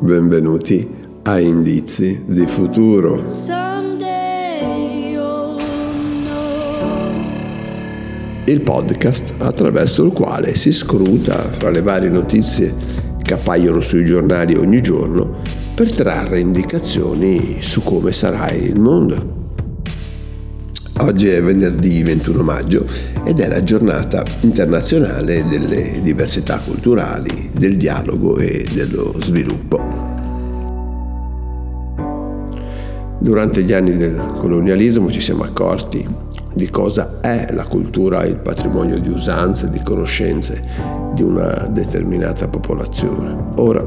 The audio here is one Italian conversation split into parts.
Benvenuti a Indizi di Futuro. Il podcast attraverso il quale si scruta fra le varie notizie che appaiono sui giornali ogni giorno per trarre indicazioni su come sarà il mondo. Oggi è venerdì 21 maggio ed è la giornata internazionale delle diversità culturali, del dialogo e dello sviluppo. Durante gli anni del colonialismo ci siamo accorti di cosa è la cultura e il patrimonio di usanze, di conoscenze di una determinata popolazione. Ora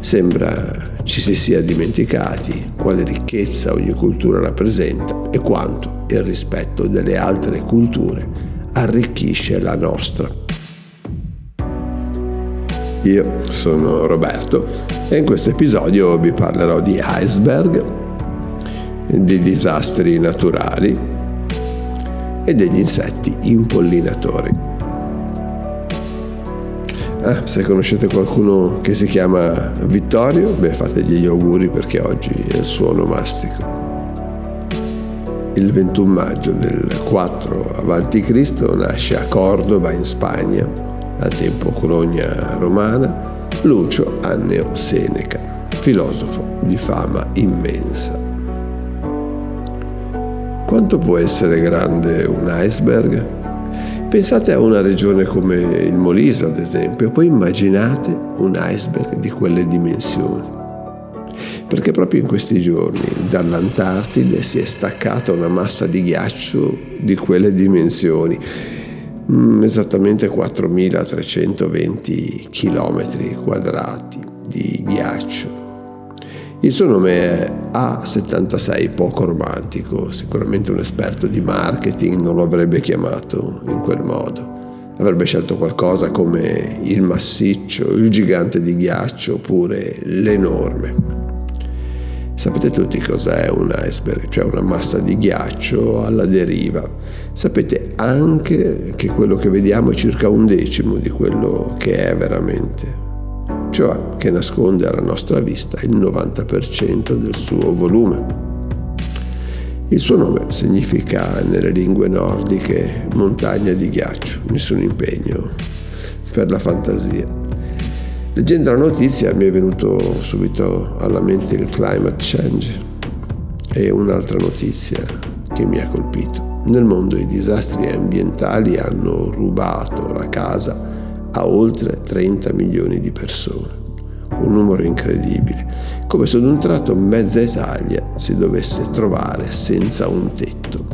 sembra ci si sia dimenticati quale ricchezza ogni cultura rappresenta e quanto il rispetto delle altre culture arricchisce la nostra. Io sono Roberto e in questo episodio vi parlerò di iceberg, di disastri naturali e degli insetti impollinatori. Ah, se conoscete qualcuno che si chiama Vittorio, beh fategli gli auguri perché oggi è il suo onomastico. Il 21 maggio del 4 a.C. nasce a Cordova in Spagna, al tempo colonia romana, Lucio Anneo Seneca, filosofo di fama immensa. Quanto può essere grande un iceberg? Pensate a una regione come il Molise, ad esempio, poi immaginate un iceberg di quelle dimensioni. Perché proprio in questi giorni dall'Antartide si è staccata una massa di ghiaccio di quelle dimensioni, mm, esattamente 4.320 km quadrati di ghiaccio. Il suo nome è A76, poco romantico, sicuramente un esperto di marketing non lo avrebbe chiamato in quel modo. Avrebbe scelto qualcosa come il massiccio, il gigante di ghiaccio oppure l'enorme. Sapete tutti cos'è un iceberg, cioè una massa di ghiaccio alla deriva. Sapete anche che quello che vediamo è circa un decimo di quello che è veramente cioè che nasconde alla nostra vista il 90% del suo volume. Il suo nome significa nelle lingue nordiche montagna di ghiaccio, nessun impegno per la fantasia. Leggendo la notizia mi è venuto subito alla mente il climate change e un'altra notizia che mi ha colpito. Nel mondo i disastri ambientali hanno rubato la casa a oltre 30 milioni di persone. Un numero incredibile, come se ad un tratto mezza Italia si dovesse trovare senza un tetto,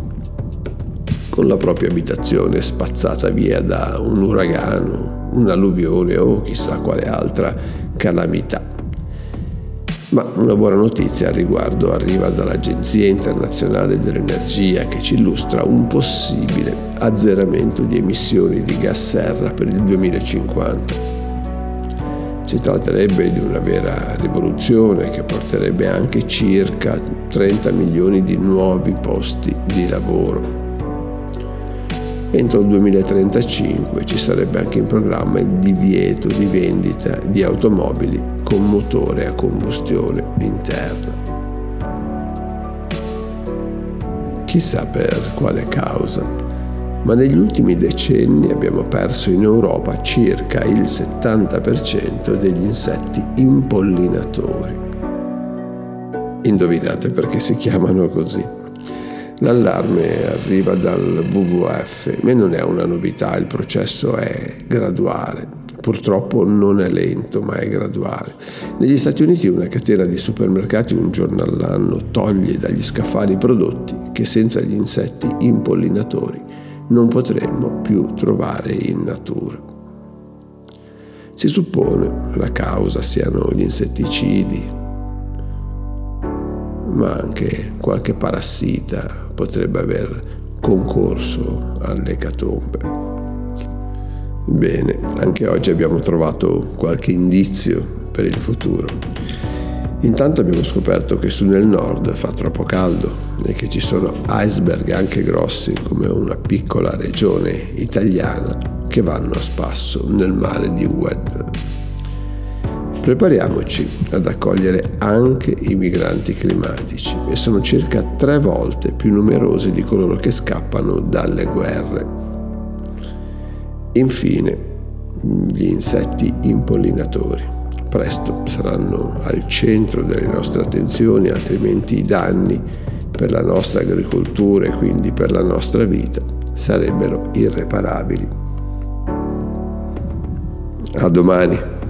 con la propria abitazione spazzata via da un uragano, un'alluvione o chissà quale altra calamità. Ma una buona notizia al riguardo arriva dall'Agenzia internazionale dell'energia che ci illustra un possibile azzeramento di emissioni di gas serra per il 2050. Si tratterebbe di una vera rivoluzione che porterebbe anche circa 30 milioni di nuovi posti di lavoro. Entro il 2035 ci sarebbe anche in programma il divieto di vendita di automobili con motore a combustione interna. Chissà per quale causa, ma negli ultimi decenni abbiamo perso in Europa circa il 70% degli insetti impollinatori. Indovinate perché si chiamano così? L'allarme arriva dal WWF, ma non è una novità, il processo è graduale. Purtroppo non è lento, ma è graduale. Negli Stati Uniti una catena di supermercati un giorno all'anno toglie dagli scaffali prodotti che senza gli insetti impollinatori non potremmo più trovare in natura. Si suppone la causa siano gli insetticidi, ma anche qualche parassita potrebbe aver concorso all'ecatombe. Bene, anche oggi abbiamo trovato qualche indizio per il futuro. Intanto abbiamo scoperto che su nel nord fa troppo caldo e che ci sono iceberg anche grossi come una piccola regione italiana che vanno a spasso nel mare di Ued. Prepariamoci ad accogliere anche i migranti climatici e sono circa tre volte più numerosi di coloro che scappano dalle guerre. Infine, gli insetti impollinatori presto saranno al centro delle nostre attenzioni, altrimenti i danni per la nostra agricoltura e quindi per la nostra vita sarebbero irreparabili. A domani.